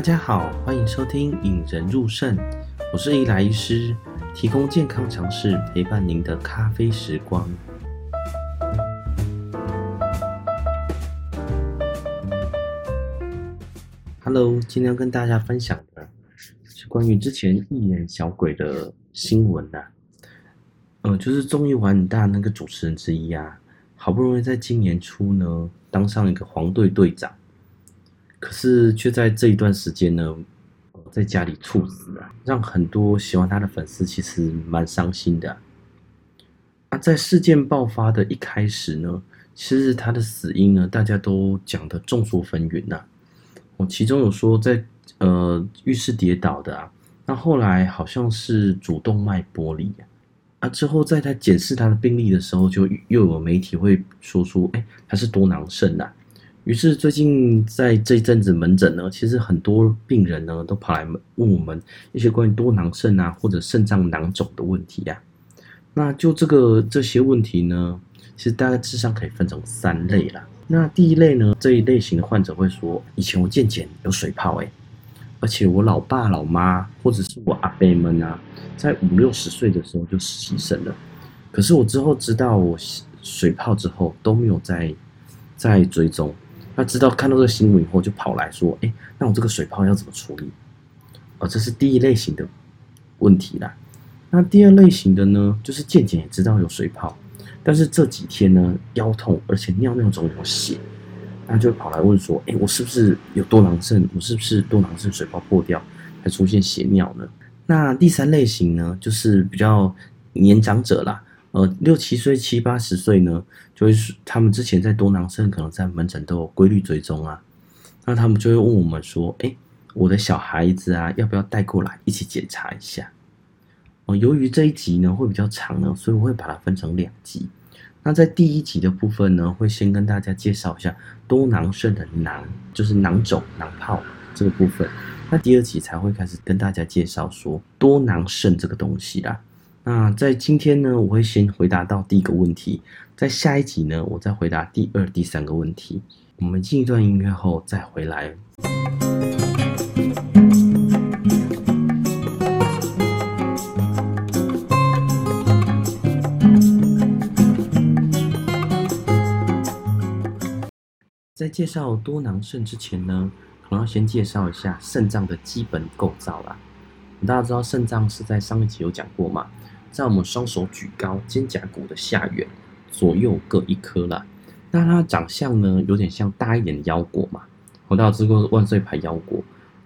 大家好，欢迎收听引人入胜，我是伊莱医师，提供健康常识陪伴您的咖啡时光。Hello，今天要跟大家分享的是关于之前艺人小鬼的新闻呐、啊，呃，就是综艺玩很大那个主持人之一啊，好不容易在今年初呢当上一个黄队队长。可是却在这一段时间呢，在家里猝死了，让很多喜欢他的粉丝其实蛮伤心的。啊，在事件爆发的一开始呢，其实他的死因呢，大家都讲得众说纷纭呐。我其中有说在呃浴室跌倒的啊，那后来好像是主动脉剥离啊，之后在他检视他的病历的时候，就又有媒体会说出，哎，他是多囊肾呐。于是最近在这一阵子门诊呢，其实很多病人呢都跑来问我们一些关于多囊肾啊或者肾脏囊肿的问题呀。那就这个这些问题呢，其实大概至少可以分成三类啦。那第一类呢，这一类型的患者会说，以前我健检有水泡诶，而且我老爸老妈或者是我阿伯们啊，在五六十岁的时候就牺牲了。可是我之后知道我水泡之后都没有再再追踪。他知道看到这个新闻以后，就跑来说：“哎，那我这个水泡要怎么处理？”哦，这是第一类型的问题啦。那第二类型的呢，就是健检也知道有水泡，但是这几天呢腰痛，而且尿尿总有血，那就跑来问说：“哎，我是不是有多囊肾？我是不是多囊肾水泡破掉才出现血尿呢？”那第三类型呢，就是比较年长者啦。呃，六七岁、七八十岁呢，就会是他们之前在多囊肾，可能在门诊都有规律追踪啊。那他们就会问我们说：“哎，我的小孩子啊，要不要带过来一起检查一下？”哦，由于这一集呢会比较长呢，所以我会把它分成两集。那在第一集的部分呢，会先跟大家介绍一下多囊肾的囊，就是囊肿、囊泡这个部分。那第二集才会开始跟大家介绍说多囊肾这个东西啦。那在今天呢，我会先回答到第一个问题，在下一集呢，我再回答第二、第三个问题。我们进一段音乐后再回来。在介绍多囊肾之前呢，可能要先介绍一下肾脏的基本构造啦。大家知道肾脏是在上一集有讲过嘛？在我们双手举高肩胛骨的下缘，左右各一颗啦。那它长相呢，有点像大一点的腰果嘛。我大家知道万岁牌腰果，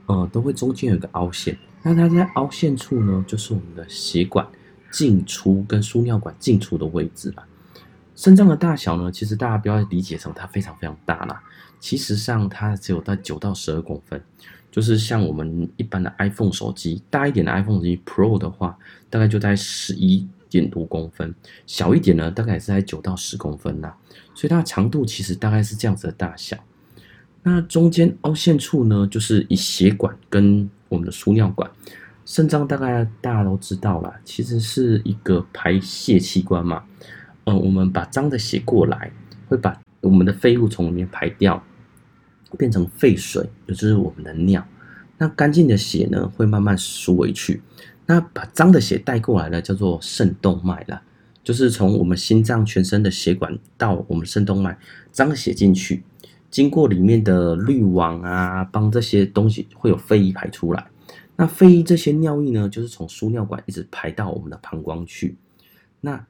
呃，都会中间有个凹陷。那它在凹陷处呢，就是我们的血管进出跟输尿管进出的位置啦。肾脏的大小呢，其实大家不要理解成它非常非常大啦。其实上它只有在九到十二公分。就是像我们一般的 iPhone 手机，大一点的 iPhone 手机 Pro 的话，大概就在十一点多公分；小一点呢，大概也是在九到十公分啦。所以它的长度其实大概是这样子的大小。那中间凹陷处呢，就是以血管跟我们的输尿管。肾脏大概大家都知道啦，其实是一个排泄器官嘛。嗯，我们把脏的血过来，会把我们的废物从里面排掉。变成废水，也就是我们的尿。那干净的血呢，会慢慢输回去。那把脏的血带过来呢，叫做肾动脉了，就是从我们心脏全身的血管到我们肾动脉，脏血进去，经过里面的滤网啊，帮这些东西会有废液排出来。那废液这些尿液呢，就是从输尿管一直排到我们的膀胱去。那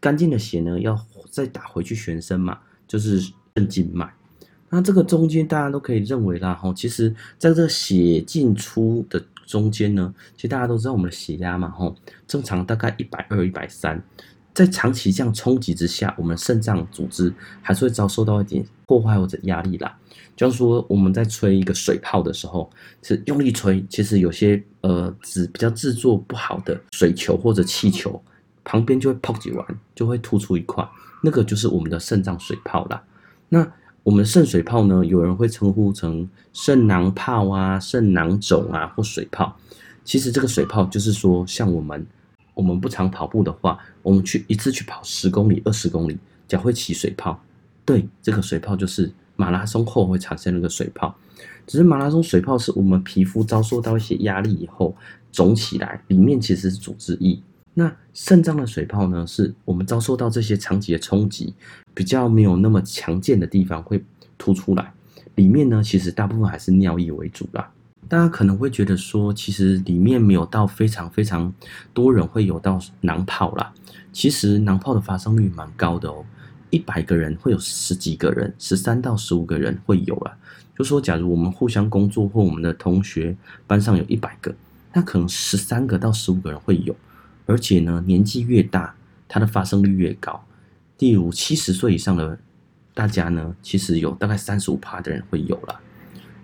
干净的血呢，要再打回去全身嘛，就是肾静脉。那这个中间大家都可以认为啦，吼，其实在这个血进出的中间呢，其实大家都知道我们的血压嘛，吼，正常大概一百二、一百三，在长期这样冲击之下，我们肾脏组织还是会遭受到一点破坏或者压力啦。就是说我们在吹一个水泡的时候，是用力吹，其实有些呃制比较制作不好的水球或者气球旁边就会泡几完，就会突出一块，那个就是我们的肾脏水泡啦。那我们肾水泡呢，有人会称呼成肾囊泡啊、肾囊肿啊或水泡。其实这个水泡就是说，像我们我们不常跑步的话，我们去一次去跑十公里、二十公里，脚会起水泡。对，这个水泡就是马拉松后会产生那个水泡。只是马拉松水泡是我们皮肤遭受到一些压力以后肿起来，里面其实是组织液。那肾脏的水泡呢，是我们遭受到这些长期的冲击，比较没有那么强健的地方会凸出来，里面呢其实大部分还是尿液为主啦。大家可能会觉得说，其实里面没有到非常非常多人会有到囊泡啦。其实囊泡的发生率蛮高的哦，一百个人会有十几个人，十三到十五个人会有啦。就说假如我们互相工作或我们的同学班上有一百个，那可能十三个到十五个人会有，而且呢年纪越大，它的发生率越高。例如七十岁以上的大家呢，其实有大概三十五趴的人会有啦，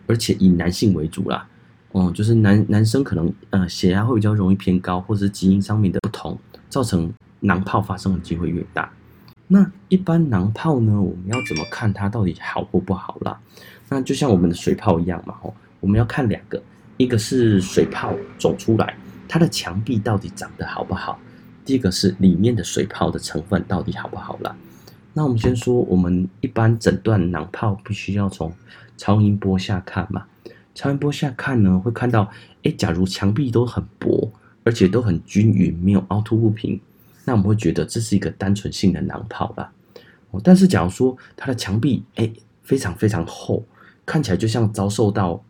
而且以男性为主啦。哦，就是男男生可能呃血压会比较容易偏高，或者是基因上面的不同，造成囊泡发生的机会越大。那一般囊泡呢，我们要怎么看它到底好或不好啦？那就像我们的水泡一样嘛，吼，我们要看两个，一个是水泡走出来，它的墙壁到底长得好不好；第一个是里面的水泡的成分到底好不好啦。那我们先说，我们一般诊断囊泡必须要从超音波下看嘛。超音波下看呢，会看到，哎，假如墙壁都很薄，而且都很均匀，没有凹凸不平，那我们会觉得这是一个单纯性的囊泡啦。哦，但是假如说它的墙壁，哎，非常非常厚，看起来就像遭受到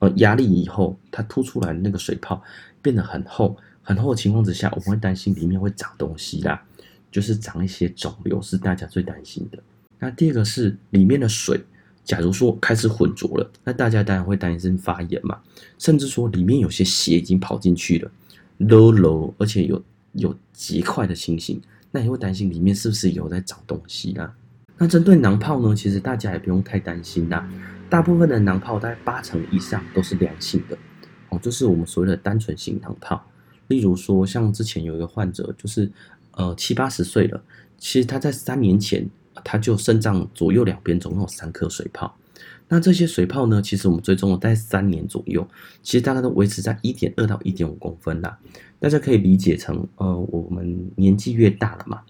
呃压力以后，它凸出来的那个水泡变得很厚很厚的情况之下，我们会担心里面会长东西啦，就是长一些肿瘤，是大家最担心的。那第二个是里面的水。假如说开始混浊了，那大家当然会担心发炎嘛，甚至说里面有些血已经跑进去了，，low low，，而且有有结块的情形，那也会担心里面是不是有在长东西啦？那针对囊泡呢，其实大家也不用太担心啦，大部分的囊泡大概八成以上都是良性的哦，就是我们所谓的单纯性囊泡。例如说，像之前有一个患者，就是呃七八十岁了，其实他在三年前。他就肾脏左右两边总共有三颗水泡，那这些水泡呢，其实我们追踪了大概三年左右，其实大概都维持在一点二到一点五公分啦。大家可以理解成，呃，我们年纪越大了嘛，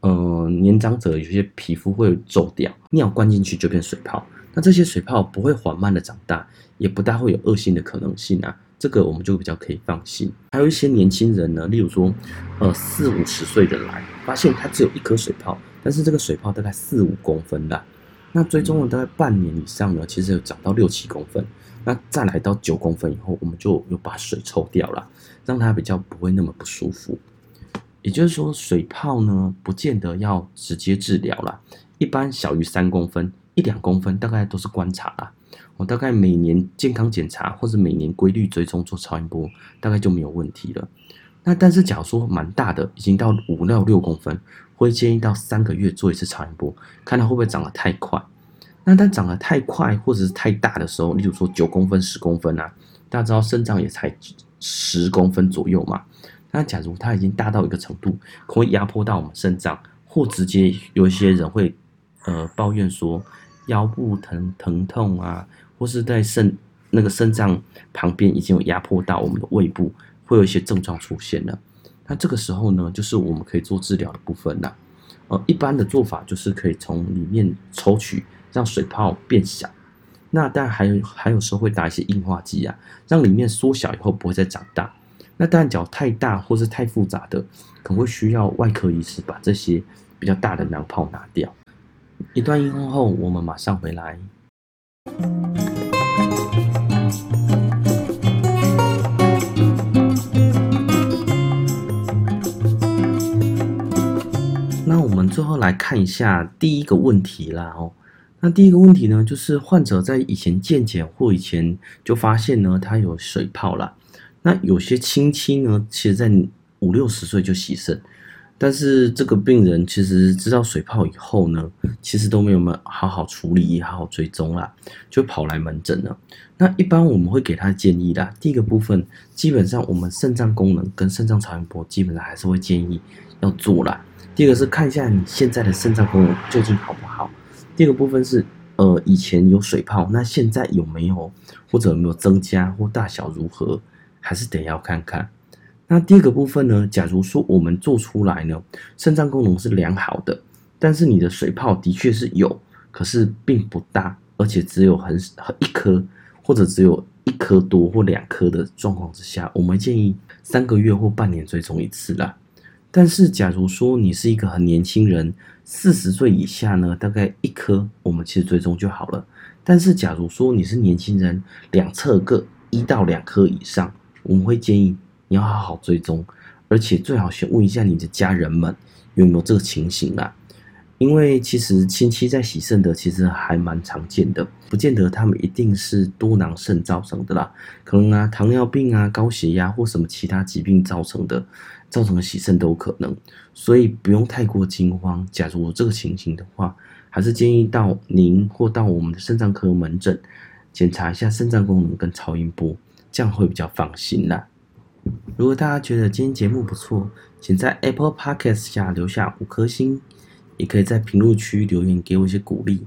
呃，年长者有些皮肤会皱掉，尿灌进去就变水泡，那这些水泡不会缓慢的长大，也不大会有恶性的可能性啊，这个我们就比较可以放心。还有一些年轻人呢，例如说，呃，四五十岁的来，发现他只有一颗水泡。但是这个水泡大概四五公分的，那追踪了大概半年以上呢，其实有长到六七公分，那再来到九公分以后，我们就又把水抽掉了，让它比较不会那么不舒服。也就是说，水泡呢，不见得要直接治疗了，一般小于三公分、一两公分，大概都是观察啦。我大概每年健康检查或者每年规律追踪做超音波，大概就没有问题了。那但是假如说蛮大的，已经到五到六公分。会建议到三个月做一次超音波，看它会不会长得太快。那但长得太快或者是太大的时候，例如说九公分、十公分啊，大家知道肾脏也才十公分左右嘛。那假如它已经大到一个程度，可能会压迫到我们肾脏，或直接有一些人会呃抱怨说腰部疼疼痛啊，或是在肾那个肾脏旁边已经有压迫到我们的胃部，会有一些症状出现了。那这个时候呢，就是我们可以做治疗的部分了。呃，一般的做法就是可以从里面抽取，让水泡变小。那当然还有还有时候会打一些硬化剂啊，让里面缩小以后不会再长大。那当然，脚太大或是太复杂的，可能会需要外科医师把这些比较大的囊泡拿掉。一段音乐后，我们马上回来。那我们最后来看一下第一个问题啦哦，那第一个问题呢，就是患者在以前健检或以前就发现呢，他有水泡啦。那有些亲戚呢，其实在五六十岁就洗肾，但是这个病人其实知道水泡以后呢，其实都没有没好好处理，好好追踪啦，就跑来门诊了。那一般我们会给他建议啦，第一个部分，基本上我们肾脏功能跟肾脏超音波，基本上还是会建议要做啦。第二个是看一下你现在的肾脏功能究竟好不好。第二个部分是，呃，以前有水泡，那现在有没有，或者有没有增加，或大小如何，还是得要看看。那第二个部分呢，假如说我们做出来呢，肾脏功能是良好的，但是你的水泡的确是有，可是并不大，而且只有很很一颗，或者只有一颗多或两颗的状况之下，我们建议三个月或半年追踪一次啦。但是，假如说你是一个很年轻人，四十岁以下呢，大概一颗我们其实追踪就好了。但是，假如说你是年轻人，两侧各一到两颗以上，我们会建议你要好好追踪，而且最好先问一下你的家人们有没有这个情形啊。因为其实亲戚在洗肾的其实还蛮常见的，不见得他们一定是多囊肾造成的啦，可能啊糖尿病啊高血压或什么其他疾病造成的，造成的洗肾都有可能，所以不用太过惊慌。假如这个情形的话，还是建议到您或到我们的肾脏科门诊检查一下肾脏功能跟超音波，这样会比较放心啦。如果大家觉得今天节目不错，请在 Apple Podcast 下留下五颗星。也可以在评论区留言给我一些鼓励。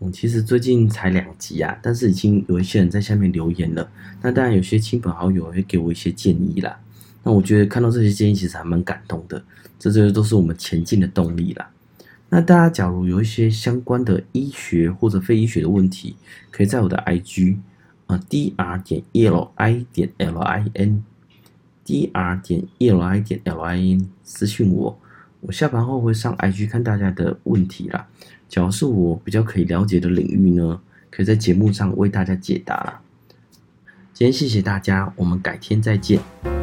嗯其实最近才两集啊，但是已经有一些人在下面留言了。那当然，有些亲朋好友会给我一些建议啦。那我觉得看到这些建议，其实还蛮感动的。这些都是我们前进的动力啦。那大家假如有一些相关的医学或者非医学的问题，可以在我的 IG 啊 dr 点 eli 点 D R 点 eli 点 lin 私信我。我下班后会上 IG 看大家的问题啦，假如是我比较可以了解的领域呢，可以在节目上为大家解答啦。今天谢谢大家，我们改天再见。